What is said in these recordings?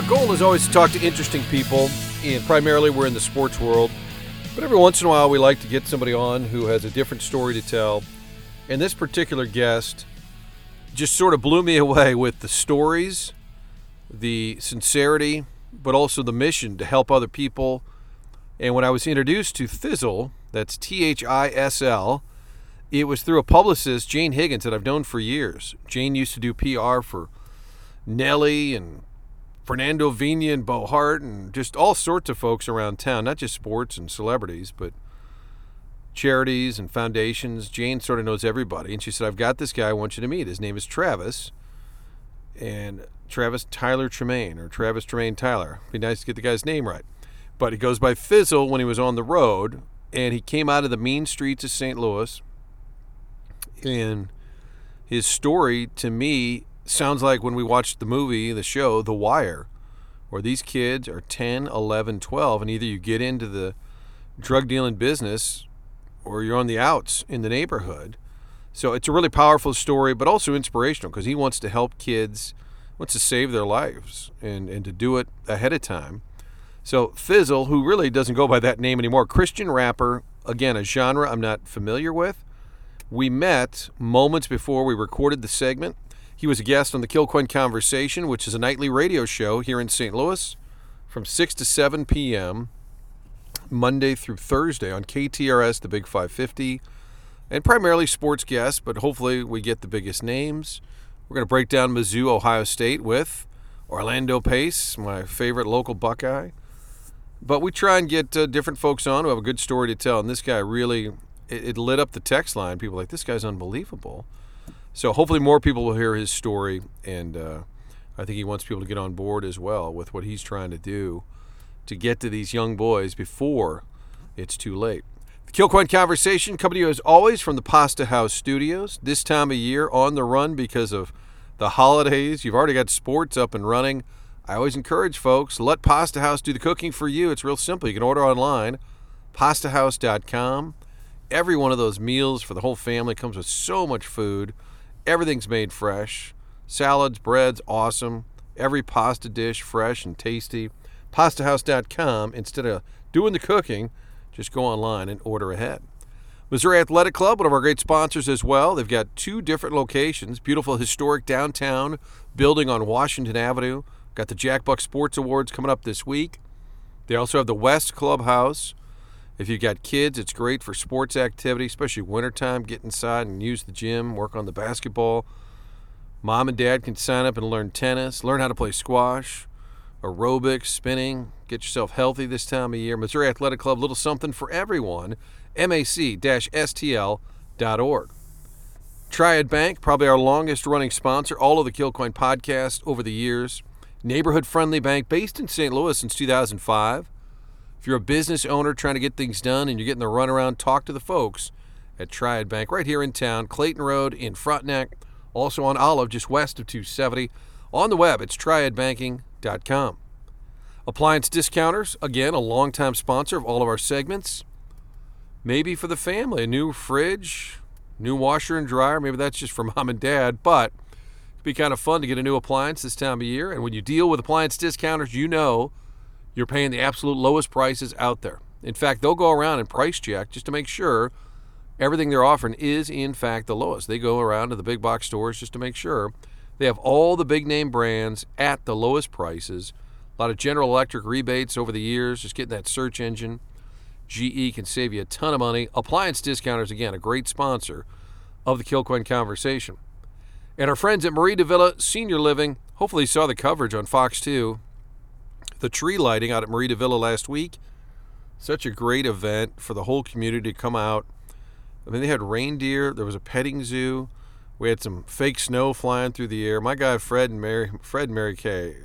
Our goal is always to talk to interesting people, and primarily we're in the sports world. But every once in a while, we like to get somebody on who has a different story to tell. And this particular guest just sort of blew me away with the stories, the sincerity, but also the mission to help other people. And when I was introduced to Thi'sl, that's T H I S L, it was through a publicist, Jane Higgins, that I've known for years. Jane used to do PR for Nelly and Fernando Vina and Bo Hart and just all sorts of folks around town, not just sports and celebrities, but charities and foundations. Jane sort of knows everybody. And she said, I've got this guy I want you to meet. His name is Travis. And Travis Tyler Tremayne or Travis Tremayne Tyler. Be nice to get the guy's name right. But he goes by Thi'sl when he was on the road. And he came out of the mean streets of St. Louis. And his story to me sounds like when we watched the movie, the show, The Wire, where these kids are 10, 11, 12, and either you get into the drug dealing business or you're on the outs in the neighborhood. So it's a really powerful story, but also inspirational because he wants to help kids, wants to save their lives and, and to do it ahead of time. So Thi'sl, who really doesn't go by that name anymore, Christian rapper, again, a genre I'm not familiar with. We met moments before we recorded the segment. He was a guest on the Kilcoyne Conversation, which is a nightly radio show here in St. Louis from 6 to 7 p.m. Monday through Thursday on KTRS, the Big 550, and primarily sports guests, but hopefully we get the biggest names. We're going to break down Mizzou, Ohio State with Orlando Pace, my favorite local Buckeye. But we try and get uh, different folks on who have a good story to tell. And this guy really, it, it lit up the text line. People like, this guy's unbelievable. So hopefully more people will hear his story, and uh, I think he wants people to get on board as well with what he's trying to do to get to these young boys before it's too late. The Kilcoyne Conversation coming to you as always from the Pasta House Studios. This time of year on the run because of the holidays. You've already got sports up and running. I always encourage folks, let Pasta House do the cooking for you. It's real simple. You can order online, pastahouse.com. Every one of those meals for the whole family comes with so much food. Everything's made fresh. Salads, breads, awesome. Every pasta dish fresh and tasty. PastaHouse.com. Instead of doing the cooking, just go online and order ahead. Missouri Athletic Club, one of our great sponsors as well. They've got two different locations. Beautiful historic downtown building on Washington Avenue. Got the Jack Buck Sports Awards coming up this week. They also have the West Clubhouse. If you've got kids, it's great for sports activity, especially wintertime. Get inside and use the gym, work on the basketball. Mom and dad can sign up and learn tennis, learn how to play squash, aerobics, spinning. Get yourself healthy this time of year. Missouri Athletic Club, little something for everyone. MAC-STL.org. Triad Bank, probably our longest running sponsor, all of the Kilcoyne podcast over the years. Neighborhood friendly bank based in St. Louis since 2005. If you're a business owner trying to get things done and you're getting the runaround, talk to the folks at Triad Bank right here in town, Clayton Road in Frontenac, also on Olive just west of 270. On the web, it's triadbanking.com. Appliance Discounters, again, a longtime sponsor of all of our segments. Maybe for the family, a new fridge, new washer and dryer. Maybe that's just for mom and dad, but it'd be kind of fun to get a new appliance this time of year. And when you deal with appliance discounters, you know you're paying the absolute lowest prices out there. In fact, they'll go around and price check just to make sure everything they're offering is, in fact, the lowest. They go around to the big box stores just to make sure they have all the big name brands at the lowest prices. A lot of General Electric rebates over the years, just getting that search engine. GE can save you a ton of money. Appliance Discounters, again, a great sponsor of the Kilcoyne Conversation. And our friends at Mari de Villa Senior Living, hopefully saw the coverage on Fox 2 the tree lighting out at Mari de Villa last week. Such a great event for the whole community to come out. I mean, they had reindeer. There was a petting zoo. We had some fake snow flying through the air. My guy Fred and Mary, Fred and Mary Kay,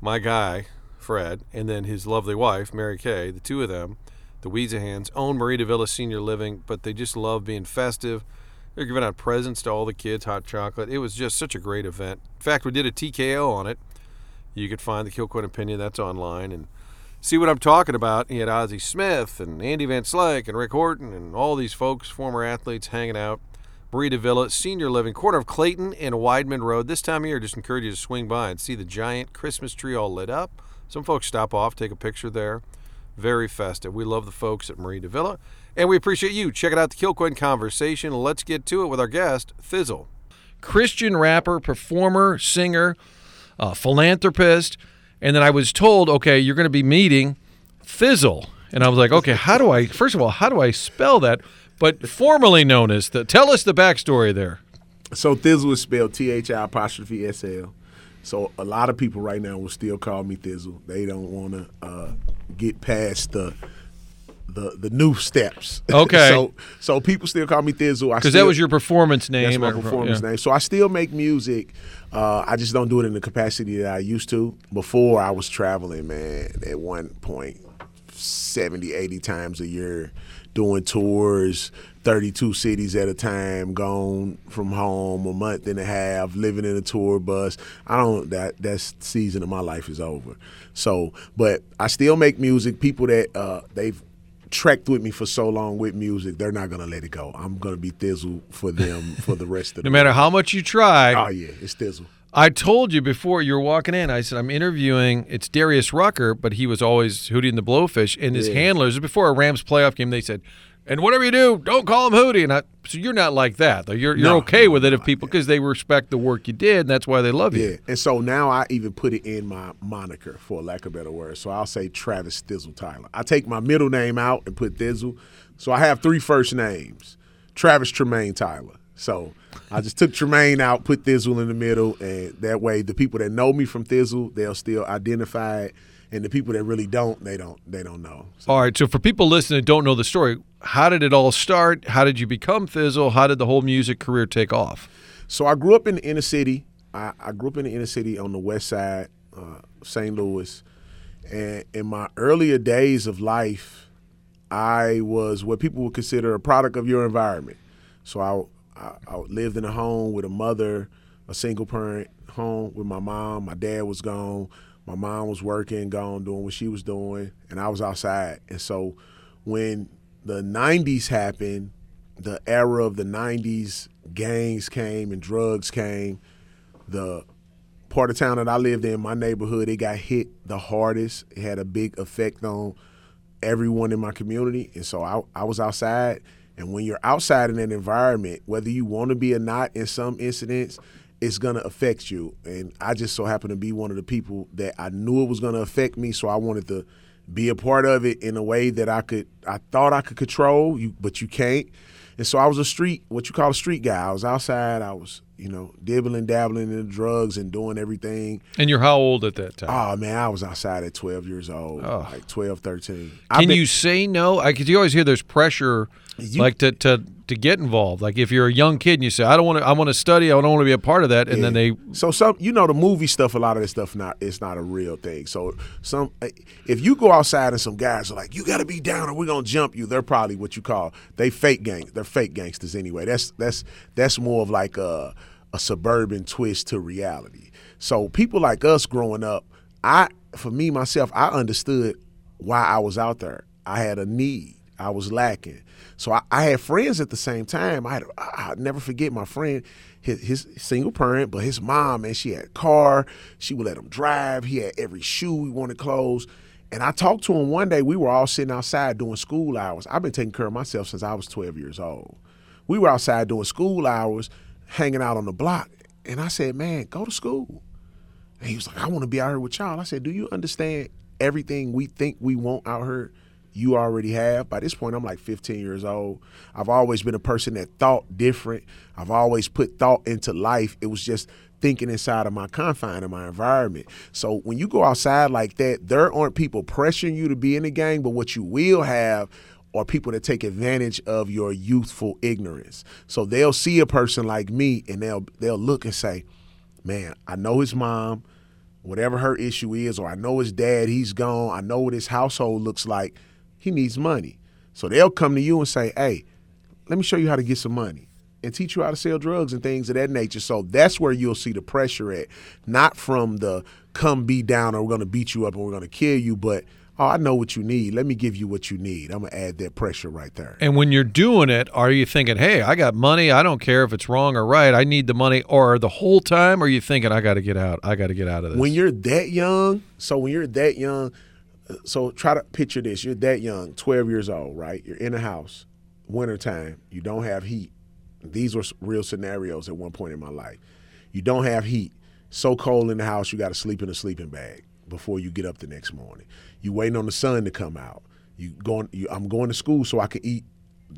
my guy Fred, and then his lovely wife Mary Kay, the two of them, the Weezahans, own Mari de Villa Senior Living, but they just love being festive. They're giving out presents to all the kids, hot chocolate. It was just such a great event. In fact, we did a TKO on it you could find the Kilcoyne Opinion. That's online and see what I'm talking about. He had Ozzie Smith and Andy Van Slyke and Rick Horton and all these folks, former athletes, hanging out. Mari de Villa Senior Living, corner of Clayton and Weidman Road. This time of year, just encourage you to swing by and see the giant Christmas tree all lit up. Some folks stop off, take a picture there. Very festive. We love the folks at Mari de Villa, and we appreciate you. Check it out, the Kilcoyne Conversation. Let's get to it with our guest, Thi'sl. Christian rapper, performer, singer, uh, philanthropist. And then I was told, okay, you're going to be meeting Thi'sl. And I was like, okay, how do I, first of all, how do I spell that? But formerly known as the, tell us the backstory there. So Thi'sl is spelled T H I apostrophe S L. So a lot of people right now will still call me Thi'sl. They don't want to uh, get past the the the new steps. Okay. so so people still call me Thi'sl. Because that was your performance name. That's my performance yeah. name. So I still make music. Uh, I just don't do it in the capacity that I used to. Before I was traveling, man, at one point, 70, 80 times a year, doing tours, 32 cities at a time, gone from home a month and a half, living in a tour bus. I don't that that season of my life is over. So, but I still make music. People that uh, they've trekked with me for so long with music, they're not gonna let it go. I'm gonna be Thi'sl for them for the rest of the No matter how much you try, Oh yeah, it's Thi'sl. I told you before you were walking in. I said I'm interviewing. It's Darius Rucker, but he was always Hootie and the Blowfish. And his Yeah. handlers before a Rams playoff game, they said, "And whatever you do, don't call him Hootie." And I, so you're not like that. Though you're you're No, okay with it if people because they respect the work you did, and that's why they love you. Yeah, and so now I even put it in my moniker, for lack of better word. So I'll say Travis Thi'sl Tyler. I take my middle name out and put Thi'sl. So I have three first names: Travis Tremayne Tyler. So I just took Tremayne out, put Thi'sl in the middle, and that way the people that know me from Thi'sl, they'll still identify it, and the people that really don't, they don't, they don't know. So All right. So for people listening that don't know the story, how did it all start? How did you become Thi'sl? How did the whole music career take off? So I grew up in the inner city. I, I grew up in the inner city on the west side, uh, St. Louis. And in my earlier days of life, I was what people would consider a product of your environment. So I, I, I lived in a home with a mother, a single parent home with my mom. My dad was gone. My mom was working, gone, doing what she was doing, and I was outside. And so when the 90s happened, the era of the 90s, gangs came and drugs came. The part of town that I lived in, my neighborhood, it got hit the hardest. It had a big effect on everyone in my community. And so I, I was outside. And when you're outside in an environment, whether you want to be or not, in some incidents, it's going to affect you. And I just so happened to be one of the people that I knew it was going to affect me. So I wanted to be a part of it in a way that I could, I thought I could control, you, but you can't. And so I was a street, what you call a street guy. I was outside. I was, you know, dibbling, dabbling in drugs and doing everything. And you're how old at that time? Oh man, I was outside at 12 years old, Oh. like 12, 13. Can you say no? I cause you always hear there's pressure, You- like to, to to get involved. Like if you're a young kid and you say, "I don't want to, I want to study, I don't want to be a part of that," and then they, So some, you know, the movie stuff. A lot of this stuff not it's not a real thing. So some, if you go outside and some guys are like, "You got to be down or we're gonna jump you," they're probably what you call they fake gang. They're fake gangsters anyway. That's that's that's more of like a a suburban twist to reality. So people like us growing up, I for me myself, I understood why I was out there. I had a need. I was lacking. So I, I had friends at the same time. I had I'll never forget my friend, his, his single parent, but his mom, man, she had a car. She would let him drive. He had every shoe he wanted clothes. And I talked to him one day. We were all sitting outside doing school hours. I've been taking care of myself since I was 12 years old. We were outside doing school hours, hanging out on the block. And I said, man, go to school. And he was like, I want to be out here with y'all. I said, Do you understand everything we think we want out here? You already have. By this point, I'm like 15 years old. I've always been a person that thought different. I've always put thought into life. It was just thinking inside of my confine of my environment. So when you go outside like that, there aren't people pressuring you to be in the gang, but what you will have are people that take advantage of your youthful ignorance. So they'll see a person like me and they'll they'll look and say, man, I know his mom, whatever her issue is, or I know his dad, he's gone. I know what his household looks like. He needs money. So they'll come to you and say, hey, let me show you how to get some money and teach you how to sell drugs and things of that nature. So that's where you'll see the pressure at, not from the come be down or we're going to beat you up and we're going to kill you, but oh, I know what you need. Let me give you what you need. I'm gonna add that pressure right there. And when you're doing it, are you thinking, hey, I got money. I don't care if it's wrong or right. I need the money. Or the whole time, are you thinking, I got to get out. I got to get out of this. When you're that young, so when you're that young, so try to picture this: you're that young, 12 years old, right? You're in a house, wintertime. You don't have heat. These were real scenarios at one point in my life. You don't have heat. So cold in the house, you got to sleep in a sleeping bag before you get up the next morning. You waiting on the sun to come out. You going? You, I'm going to school so I can eat.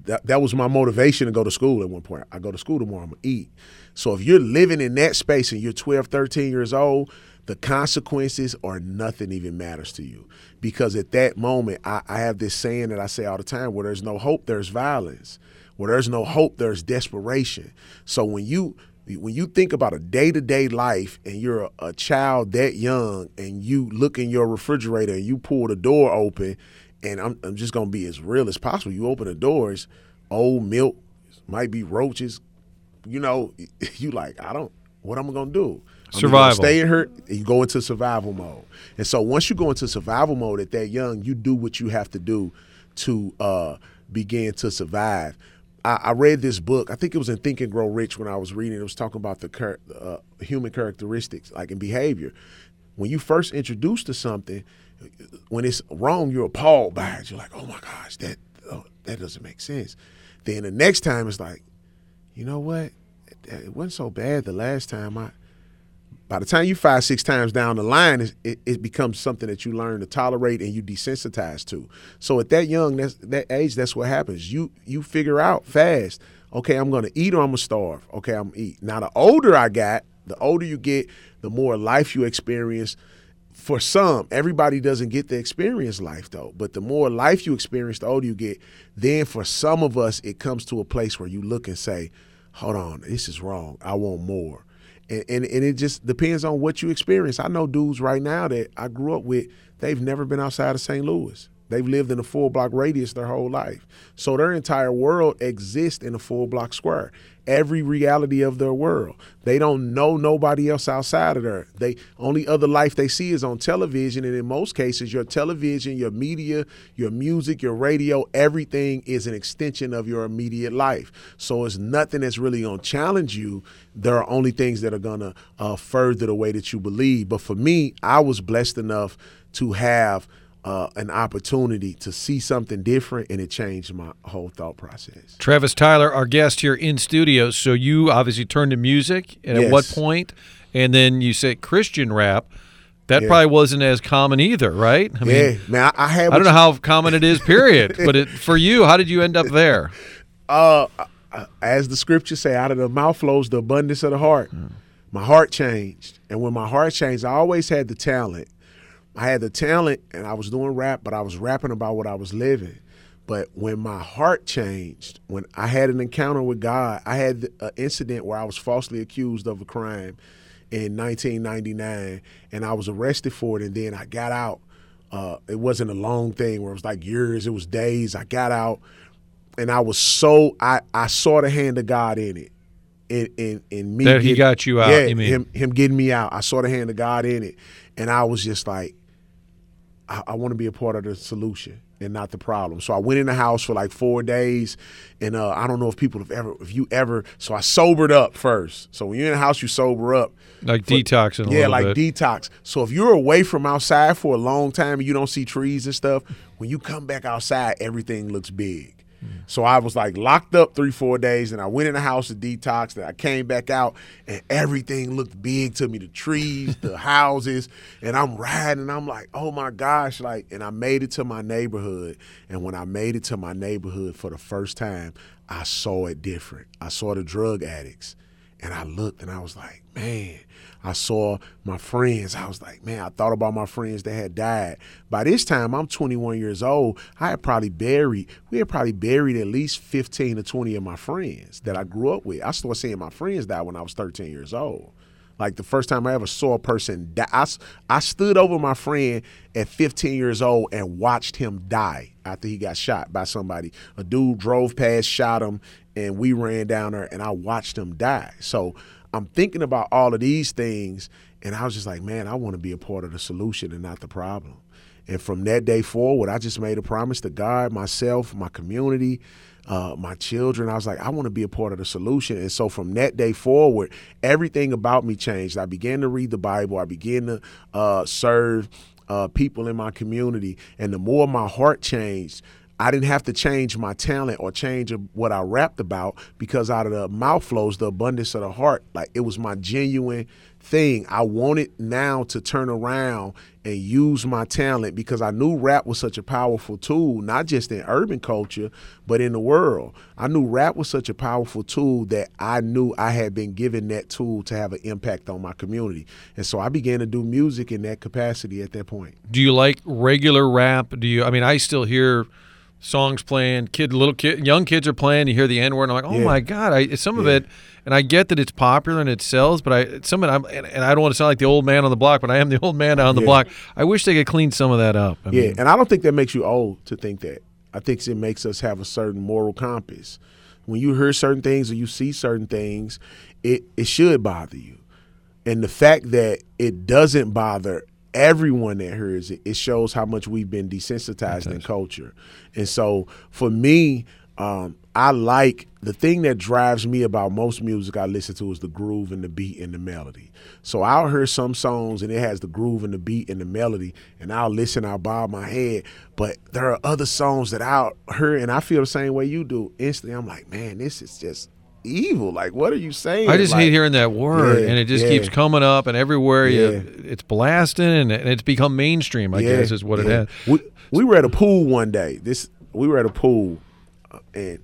That that was my motivation to go to school at one point. I go to school tomorrow. I'm gonna eat. So if you're living in that space and you're 12, 13 years old, the consequences or nothing even matters to you because at that moment I, I have this saying that I say all the time: where there's no hope, there's violence. Where there's no hope, there's desperation. So when you when you think about a day-to-day life and you're a, a, child that young and you look in your refrigerator and you pull the door open and I'm, I'm just going to be as real as possible. You open the doors old milk might be roaches you know you like i don't what am i going to do survival. stay in her you go into survival mode. And so once you go into survival mode at that young you do what you have to do to uh, begin to survive I, I, read this book. I think it was in Think and Grow Rich when I was reading. It was talking about the char- uh, human characteristics, like in behavior. When you first introduced to something, when it's wrong, you're appalled by it. You're like, "Oh my gosh, that oh, that doesn't make sense." Then the next time, it's like, you know what? It wasn't so bad the last time. I by the time you five six times down the line it, it, becomes something that you learn to tolerate and you desensitize to. So at that young that's, that age that's what happens. You you figure out fast okay i'm gonna eat or i'm gonna starve. Okay i'm gonna eat. Now the older i got the older you get the more life you experience for some. Everybody doesn't get to experience life though. But the more life you experience the older you get then for some of us it comes to a place where you look and say hold on this is wrong. I want more and, and, and it just depends on what you experience. I know dudes right now that I grew up with, they've never been outside of St. Louis. They've lived in a four block radius their whole life. So their entire world exists in a four block square. Every reality of their world. They don't know nobody else outside of there. They only other life they see is on television, and in most cases, your television, your media, your music, your radio, everything is an extension of your immediate life. So it's nothing that's really gonna challenge you. There are only things that are gonna uh, further the way that you believe. But for me, I was blessed enough to have uh, an opportunity to see something different, and it changed my whole thought process. Travis Tyler, our guest here in studio. So you obviously turned to music, and yes. at what point? And then you say Christian rap. That yeah. probably wasn't as common either, right? I mean, yeah, man. I, I had. I don't know how common it is, period. but it, for you, how did you end up there? Uh, as the scriptures say, out of the mouth flows the abundance of the heart. Mm. My heart changed, and when my heart changed, I always had the talent I had the talent and I was doing rap, but I was rapping about what I was living. But when my heart changed, when I had an encounter with God, I had an incident where I was falsely accused of a crime in 1999, and I was arrested for it. And then I got out. Uh, it wasn't a long thing where it was like years; it was days. I got out, and I was so I I saw the hand of God in it. In, in, in me, that he got you out. Yeah, him him getting me out. I saw the hand of God in it, and I was just like, I, I want to be a part of the solution and not the problem. So I went in the house for like four days, and uh, I don't know if people have ever, if you ever. So I sobered up first. So when you're in the house, you sober up, like for, detoxing. yeah, like bit. detox. So if you're away from outside for a long time and you don't see trees and stuff, when you come back outside, everything looks big. So I was like locked up three, four days, and I went in the house to detox. And I came back out, and everything looked big to me the trees, the houses. And I'm riding, and I'm like, oh my gosh. Like, and I made it to my neighborhood. And when I made it to my neighborhood for the first time, I saw it different. I saw the drug addicts. And I looked, and I was like, man, I saw my friends. I was like, man, I thought about my friends that had died. By this time, I'm 21 years old. I had probably buried, we had probably buried at least 15 to 20 of my friends that I grew up with. I started seeing my friends die when I was 13 years old. Like the first time I ever saw a person die, I, I stood over my friend at 15 years old and watched him die after he got shot by somebody. A dude drove past, shot him, and we ran down there and I watched them die. So I'm thinking about all of these things, and I was just like, man, I want to be a part of the solution and not the problem. And from that day forward, I just made a promise to God, myself, my community, uh, my children. I was like, I want to be a part of the solution. And so from that day forward, everything about me changed. I began to read the Bible. I began to uh, serve uh, people in my community. And the more my heart changed, I didn't have to change my talent or change what I rapped about because out of the mouth flows the abundance of the heart. Like it was my genuine thing. I wanted now to turn around and use my talent because I knew rap was such a powerful tool, not just in urban culture, but in the world. I knew rap was such a powerful tool that I knew I had been given that tool to have an impact on my community. And so I began to do music in that capacity at that point. Do you like regular rap? Do you I mean I still hear songs playing, kid, little kid, young kids are playing. You hear the N word, and I'm like, oh yeah. my god! I some of it, and I get that it's popular and it sells, but I some of it, I'm, and, and, I don't want to sound like the old man on the block, but I am the old man on the yeah. block. I wish they could clean some of that up. I yeah, mean, and I don't think that makes you old to think that. I think it makes us have a certain moral compass. When you hear certain things or you see certain things, it it should bother you, and the fact that it doesn't bother everyone that hears it, it shows how much we've been desensitized in culture. And so for me, um, I like the thing that drives me about most music I listen to is the groove and the beat and the melody. So I'll hear some songs and it has the groove and the beat and the melody, and I'll listen, I'll bob my head. But there are other songs that I'll hear and I feel the same way you do. Instantly, I'm like, man, this is just evil. Like, what are you saying? I just like, hate hearing that word, yeah, and it just yeah. keeps coming up, and everywhere yeah. you, it's blasting, and, it's become mainstream. I guess is what it has. We, we were at a pool one day. This we were at a pool, uh, and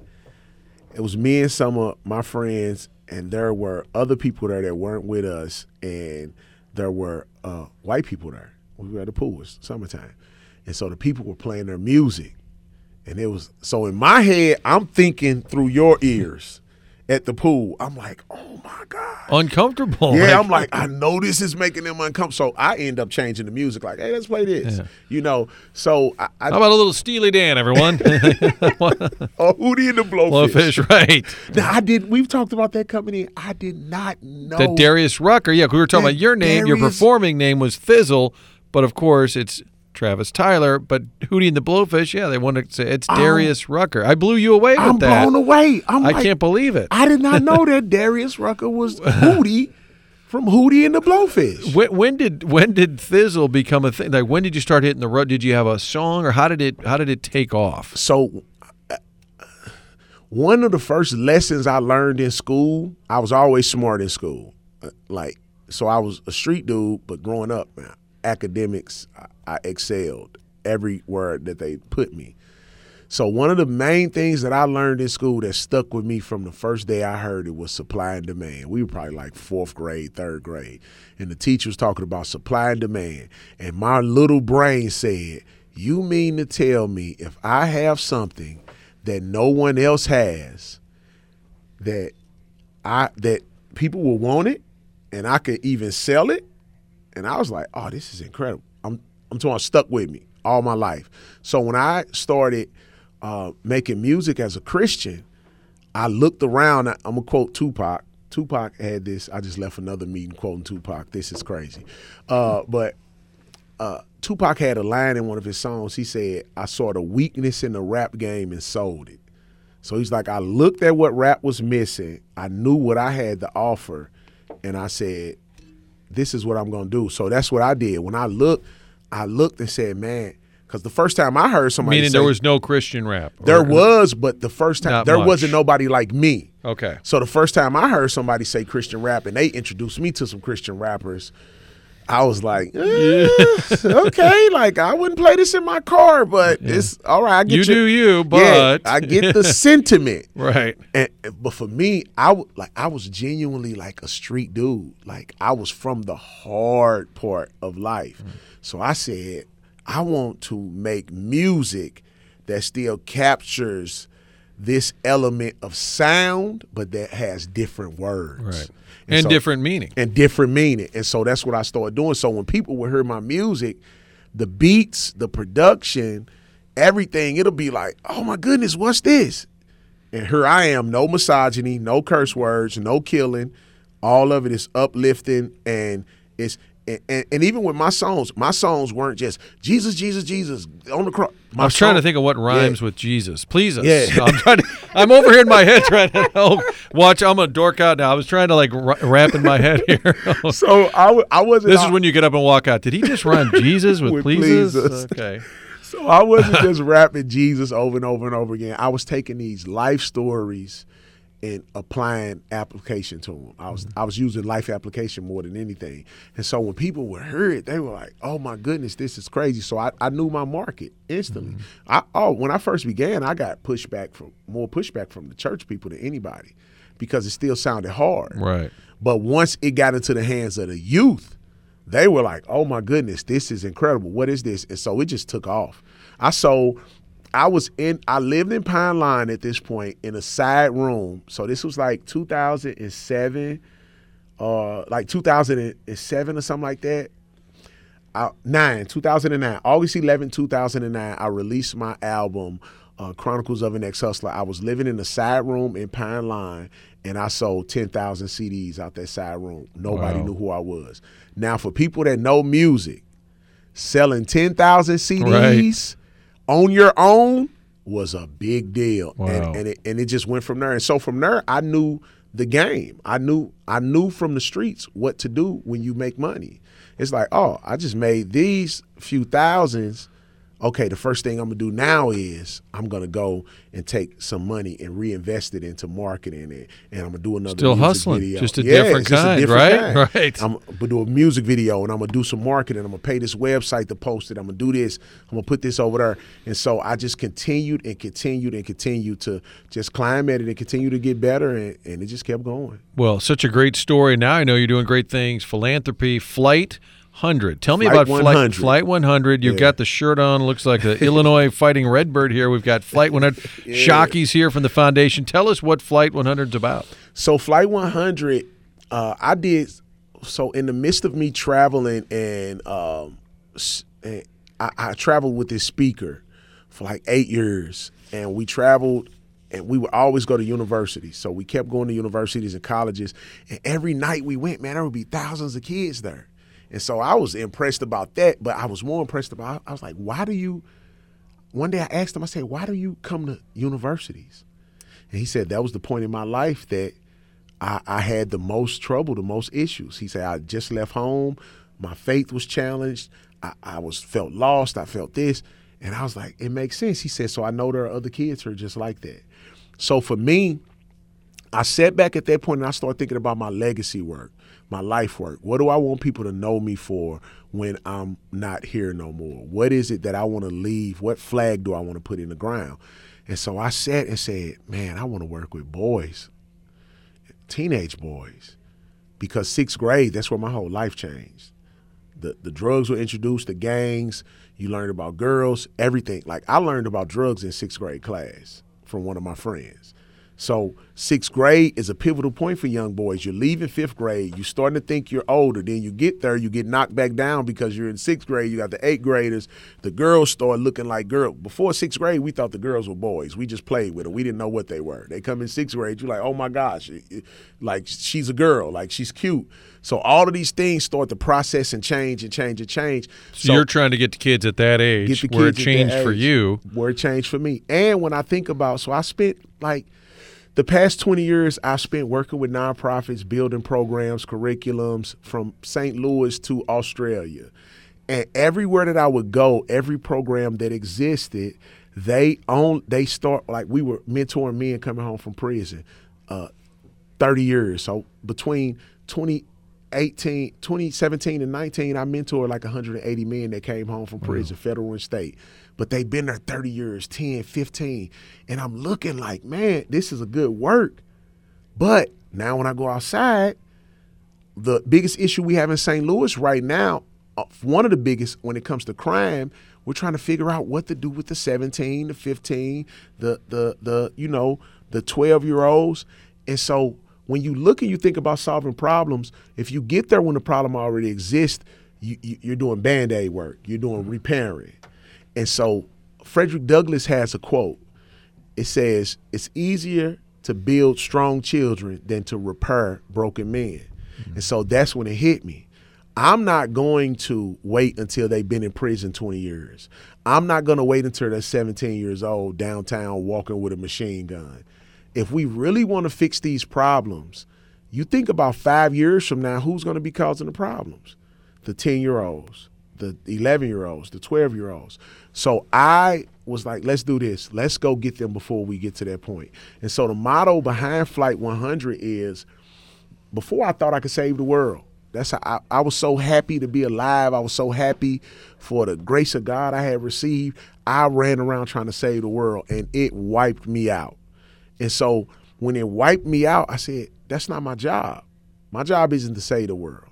it was me and some of my friends, and there were other people there that weren't with us, and there were uh, white people there. We were at a pool. It's summertime, and so the people were playing their music, and it was so in my head, I'm thinking through your ears at the pool. I'm like, oh my God. Uncomfortable. Yeah, like, I'm like, I know this is making them uncomfortable. So I end up changing the music, like, hey, let's play this. Yeah. You know, so I, I, How about a little Steely Dan, everyone? oh, Hootie and the Blowfish. Blowfish, right. Now I did we've talked about that company. I did not know that Darius Rucker. Yeah, we were talking about your name, Darius, your performing name was Thi'sl, but of course it's Travis Tyler, but Hootie and the Blowfish, yeah, they want to say it's Darius Rucker. I blew you away with I'm that. I'm blown away. I'm I like, can't believe it. I did not know that Darius Rucker was Hootie from Hootie and the Blowfish. When, when, did when did Thi'sl become a thing? Like when did you start hitting the road? Did you have a song, or how did it how did it take off? So. Uh, one of the first lessons I learned in school, I was always smart in school. Uh, like, so I was a street dude, but growing up, man, academics, I excelled everywhere that they put me. So one of the main things that I learned in school that stuck with me from the first day I heard it was supply and demand. We were probably like fourth grade, third grade, and the teacher was talking about supply and demand. And my little brain said, "You mean to tell me if I have something that no one else has, that I that people will want it, and I could even sell it?" And I was like, "Oh, this is incredible." I'm I'm talking stuck with me all my life. So when I started uh, making music as a Christian, I looked around. I'm gonna quote Tupac. Tupac had this. I just left another meeting quoting Tupac. This is crazy, uh, but uh, Tupac had a line in one of his songs. He said, "I saw the weakness in the rap game and sold it." So he's like, I looked at what rap was missing. I knew what I had to offer, and I said, "This is what I'm gonna do." So that's what I did. When I looked I looked and said, man, because the first time I heard somebody meaning say, there was no Christian rap. There was, but the first time there much. wasn't nobody like me. Okay. So the first time I heard somebody say Christian rap, and they introduced me to some Christian rappers, I was like, eh, okay, like I wouldn't play this in my car, but yeah. it's all right. I get you do you, but yeah, I get the sentiment, right? And but for me, I like I was genuinely like a street dude. Like I was from the hard part of life. Mm. So I said, I want to make music that still captures this element of sound, but that has different words. Right. And, and so, different meaning. And different meaning. And so that's what I started doing. So when people would hear my music, the beats, the production, everything, it'll be like, oh my goodness, what's this? And here I am, no misogyny, no curse words, no killing. All of it is uplifting and it's and, and, and even with my songs, my songs weren't just Jesus, Jesus, Jesus on the cross. I was trying to think of what rhymes Yeah. with Jesus. Please us. Yeah. I'm trying to, I'm over here in my head trying to oh, watch. I'm gonna dork out now. I was trying to like r- rap in my head here. So I, w- I wasn't. this is when you get up and walk out. Did he just rhyme Jesus with, With pleases? pleases. Okay. So I wasn't just rapping Jesus over and over and over again. I was taking these life stories and applying application to them. I was mm-hmm. I was using life application more than anything. And so when people would hear it, they were like, "Oh my goodness, this is crazy." So I, I knew my market instantly. Mm-hmm. I oh when I first began, I got pushback from more pushback from the church people than anybody because it still sounded hard. Right. But once it got into the hands of the youth, they were like, "Oh my goodness, this is incredible. What is this?" And so it just took off. I sold. I was in. I lived in Pine Lawn at this point in a side room. So this was like 2007, uh, like 2007 or something like that. I, nine, 2009, August 11, 2009, I released my album, uh, Chronicles of an Ex Hustler. I was living in a side room in Pine Lawn, and I sold 10,000 CDs out that side room. Nobody Wow. knew who I was. Now, for people that know music, selling 10,000 CDs on your own was a big deal. Wow. And, and, it, and it just went from there. And so from there, I knew the game. I knew I knew from the streets what to do when you make money. It's like, oh, I just made these few thousands. Okay, the first thing I'm gonna do now is I'm gonna go and take some money and reinvest it into marketing and, and I'm gonna do another Still music hustling, video. just a Yeah, different just a kind, different right? kind. Right. I'm gonna do a music video and I'm gonna do some marketing. I'm gonna pay this website to post it. I'm gonna do this. I'm gonna put this over there. And so I just continued and continued and continued to just climb at it and continue to get better. And, and it just kept going. Well, such a great story. Now I know you're doing great things. Philanthropy, Flight 100. Tell me Flight about Flight 100. Flight 100. You've Yeah. got the shirt on. Looks like the Illinois Fighting Redbird here. We've got Flight 100. Shocky's here from the foundation. Tell us what Flight 100's about. So Flight 100, uh, I did. So in the midst of me traveling and, um, and I, I traveled with this speaker for like eight years, and we traveled. And we would always go to universities. So we kept going to universities and colleges. And every night we went, man, there would be thousands of kids there. And so I was impressed about that. But I was more impressed about, I was like, why do you, one day I asked him, I said, why do you come to universities? And he said that was the point in my life that I, I had the most trouble, the most issues. He said I just left home, my faith was challenged, I, I was felt lost, I felt this, and I was like, it makes sense. He said, so I know there are other kids who are just like that. So for me, I sat back at that point and I started thinking about my legacy work, my life work. What do I want people to know me for when I'm not here no more? What is it that I want to leave? What flag do I want to put in the ground? And so I sat and said, man, I want to work with boys, teenage boys, because sixth grade, that's where my whole life changed. The, the drugs were introduced, the gangs, you learned about girls, everything. Like I learned about drugs in sixth grade class from one of my friends. So sixth grade is a pivotal point for young boys. You're leaving fifth grade. You're starting to think you're older. Then you get there, you get knocked back down because you're in sixth grade. You got the eighth graders. The girls start looking like girls. Before sixth grade, we thought the girls were boys. We just played with them. We didn't know what they were. They come in sixth grade, you're like, oh my gosh, like she's a girl, like she's cute. So all of these things start to process and change and change and change. So, you're trying to get the kids at that age get the where it changed for you. Where it changed for me. And when I think about, so I spent like the past 20 years, I spent working with nonprofits, building programs, curriculums from St. Louis to Australia. And everywhere that I would go, every program that existed, they own they start like we were mentoring men coming home from prison. Uh, 30 years. So between 2018, 2017 and 19, I mentored like 180 men that came home from prison, federal and state. But they've been there 30 years, 10, 15. And I'm looking like, man, this is a good work. But now when I go outside, the biggest issue we have in St. Louis right now, uh, one of the biggest when it comes to crime, we're trying to figure out what to do with the 17, the 15, the the the you know, the 12 year olds. And so when you look and you think about solving problems, if you get there when the problem already exists, you, you, you're doing band aid work, you're doing mm-hmm. repairing. And so Frederick Douglass has a quote. It says, It's easier to build strong children than to repair broken men. Mm-hmm. And so that's when it hit me. I'm not going to wait until they've been in prison 20 years. I'm not going to wait until they're 17 years old downtown walking with a machine gun. If we really want to fix these problems, you think about five years from now, who's going to be causing the problems? The 10 year olds, the 11 year olds, the 12 year olds. So I was like, let's do this. Let's go get them before we get to that point. And so the motto behind Flight 100 is before I thought I could save the world. That's how I, I was so happy to be alive. I was so happy for the grace of God I had received. I ran around trying to save the world and it wiped me out. And so when it wiped me out, I said, that's not my job. My job isn't to save the world.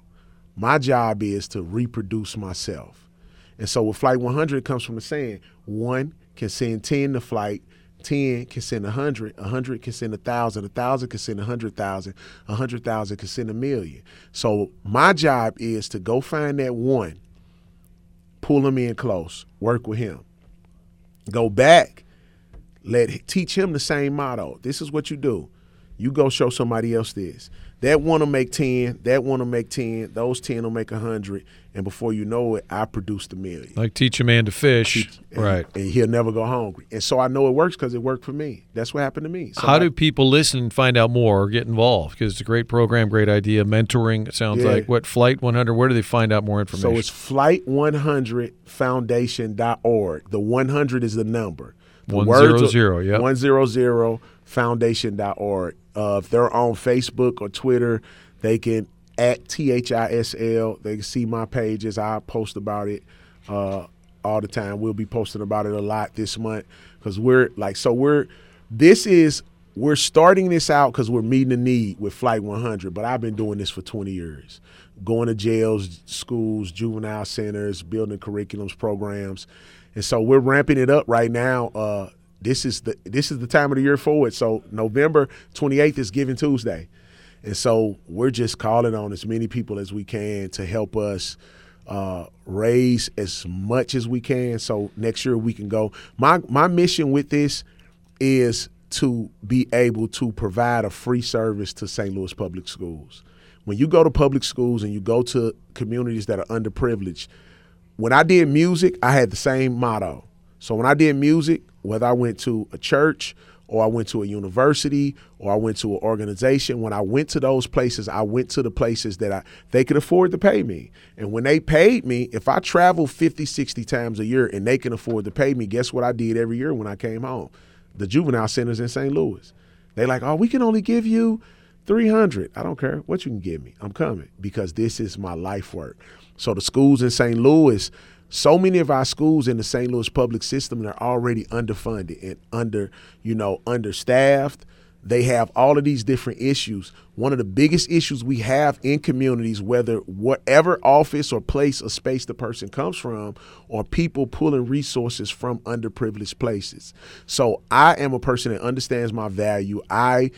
My job is to reproduce myself. And so with Flight 100 comes from the saying, one can send 10 to flight, 10 can send 100, 100 can send 1,000, 1,000 can send 100,000, 100,000 can send a million. So my job is to go find that one, pull him in close, work with him. Go back, let teach him the same motto. This is what you do. You go show somebody else this. That one will make 10, that one will make 10, those 10 will make a 100, and before you know it, I produced a million. Like teach a man to fish. And, right. And he'll never go hungry. And so I know it works because it worked for me. That's what happened to me. So How do people listen and find out more or get involved? Because it's a great program, great idea. Mentoring, it sounds yeah. like. What, Flight 100, where do they find out more information? So it's flight100foundation.org. The 100 is the number. The 100, yeah. 100 foundation.org. Uh, if they're on Facebook or Twitter, they can at THISL. They can see my pages. I post about it uh, all the time. We'll be posting about it a lot this month because we're like, so we're, this is, we're starting this out because we're meeting the need with Flight 100, but I've been doing this for 20 years. Going to jails, schools, juvenile centers, building curriculums, programs. And so we're ramping it up right now. Uh, this is the this is the time of the year for it. So November 28th is Giving Tuesday, and so we're just calling on as many people as we can to help us uh, raise as much as we can. So next year we can go. My my mission with this is to be able to provide a free service to St. Louis public schools. When you go to public schools and you go to communities that are underprivileged, when I did music, I had the same motto. So when I did music, whether I went to a church or I went to a university or I went to an organization, when I went to those places, I went to the places that I they could afford to pay me. And when they paid me, if I traveled 50, 60 times a year and they can afford to pay me, guess what I did every year when I came home? The juvenile centers in St. Louis. They like, "Oh, we can only give you 300. I don't care what you can give me. I'm coming because this is my life work. So the schools in St. Louis, so many of our schools in the St. Louis public system are already underfunded and under, you know, understaffed. They have all of these different issues. One of the biggest issues we have in communities, whether whatever office or place or space the person comes from, or people pulling resources from underprivileged places. So I am a person that understands my value. I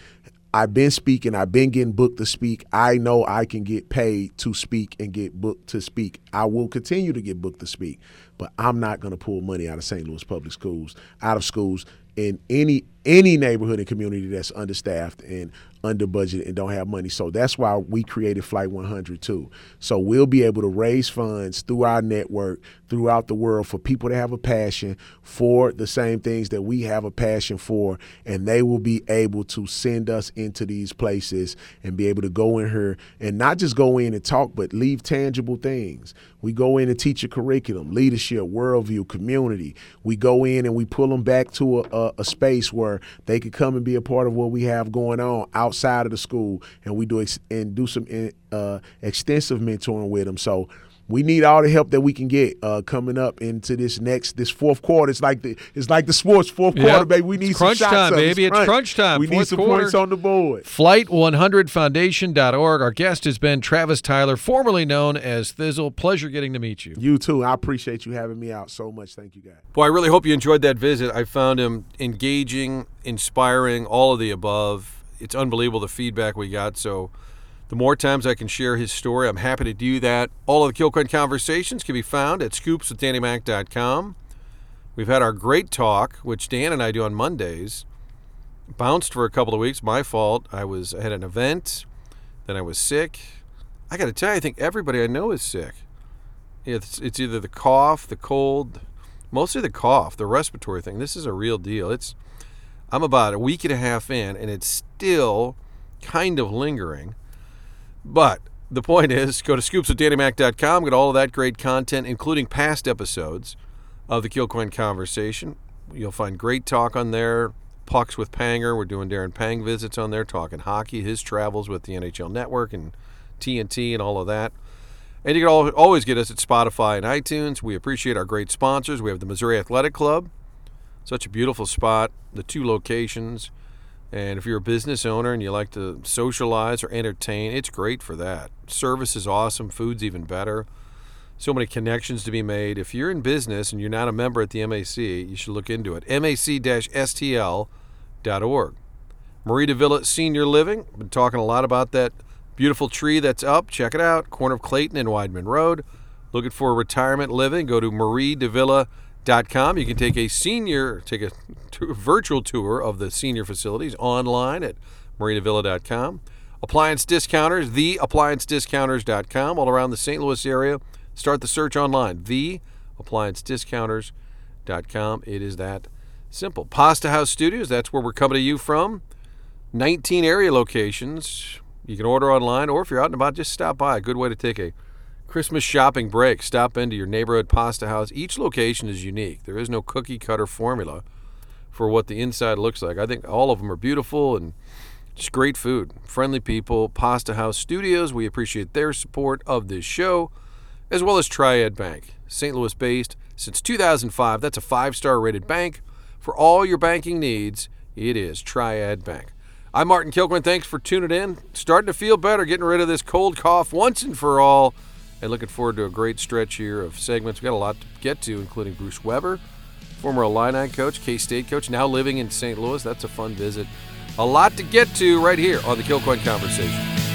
I've been speaking, I've been getting booked to speak. I know I can get paid to speak and get booked to speak. I will continue to get booked to speak, but I'm not going to pull money out of St. Louis public schools, out of schools in any any neighborhood and community that's understaffed and under budget and don't have money. So that's why we created Flight 100 too. So we'll be able to raise funds through our network throughout the world for people that have a passion for the same things that we have a passion for and they will be able to send us into these places and be able to go in here and not just go in and talk but leave tangible things. We go in and teach a curriculum, leadership, worldview, community. We go in and we pull them back to a, a, a space where they could come and be a part of what we have going on outside of the school, and we do ex- and do some uh, extensive mentoring with them. So we need all the help that we can get uh, coming up into this next this fourth quarter. It's like the it's like the sports fourth quarter, yep. baby. We need it's crunch some time, baby. It's crunch. it's crunch time. We fourth need some quarter. points on the board. Flight100foundation.org. Our guest has been Travis Tyler, formerly known as Thi'sl. Pleasure getting to meet you. You too. I appreciate you having me out so much. Thank you, guys. Boy, I really hope you enjoyed that visit. I found him engaging, inspiring, all of the above. It's unbelievable the feedback we got. So the more times I can share his story, I'm happy to do that. All of the Kilcoyne conversations can be found at scoopswithdannymac.com. We've had our great talk, which Dan and I do on Mondays. Bounced for a couple of weeks, my fault. I was I had an event, then I was sick. I got to tell you, I think everybody I know is sick. It's it's either the cough, the cold, mostly the cough, the respiratory thing. This is a real deal. It's I'm about a week and a half in, and it's still kind of lingering. But the point is, go to scoopswithdannymac.com, get all of that great content, including past episodes of the Kilcoyne Conversation. You'll find great talk on there. Pucks with Panger. We're doing Darren Pang visits on there, talking hockey, his travels with the NHL Network and TNT and all of that. And you can always get us at Spotify and iTunes. We appreciate our great sponsors. We have the Missouri Athletic Club, such a beautiful spot, the two locations. And if you're a business owner and you like to socialize or entertain, it's great for that. Service is awesome, food's even better. So many connections to be made. If you're in business and you're not a member at the MAC, you should look into it. MAC-STL.org. Mari de Villa Senior Living. Been talking a lot about that beautiful tree that's up. Check it out. Corner of Clayton and Weidman Road. Looking for retirement living? Go to maridevilla.com. You can take a senior, take a t- virtual tour of the senior facilities online at maridevilla.com. Appliance discounters, theappliancediscounters.com, all around the St. Louis area. Start the search online, theappliancediscounters.com. It is that simple. Pasta House Studios, that's where we're coming to you from. 19 area locations. You can order online, or if you're out and about, just stop by. A good way to take a Christmas shopping break. Stop into your neighborhood pasta house. Each location is unique. There is no cookie cutter formula for what the inside looks like. I think all of them are beautiful and just great food. Friendly people. Pasta House Studios, we appreciate their support of this show as well as Triad Bank, St. Louis based since 2005. That's a five star rated bank. For all your banking needs, it is Triad Bank. I'm Martin Kilcoyne. Thanks for tuning in. Starting to feel better, getting rid of this cold cough once and for all. And looking forward to a great stretch here of segments. We've got a lot to get to, including Bruce Weber, former Illini coach, K State coach, now living in St. Louis. That's a fun visit. A lot to get to right here on the Kilcoyne Conversation.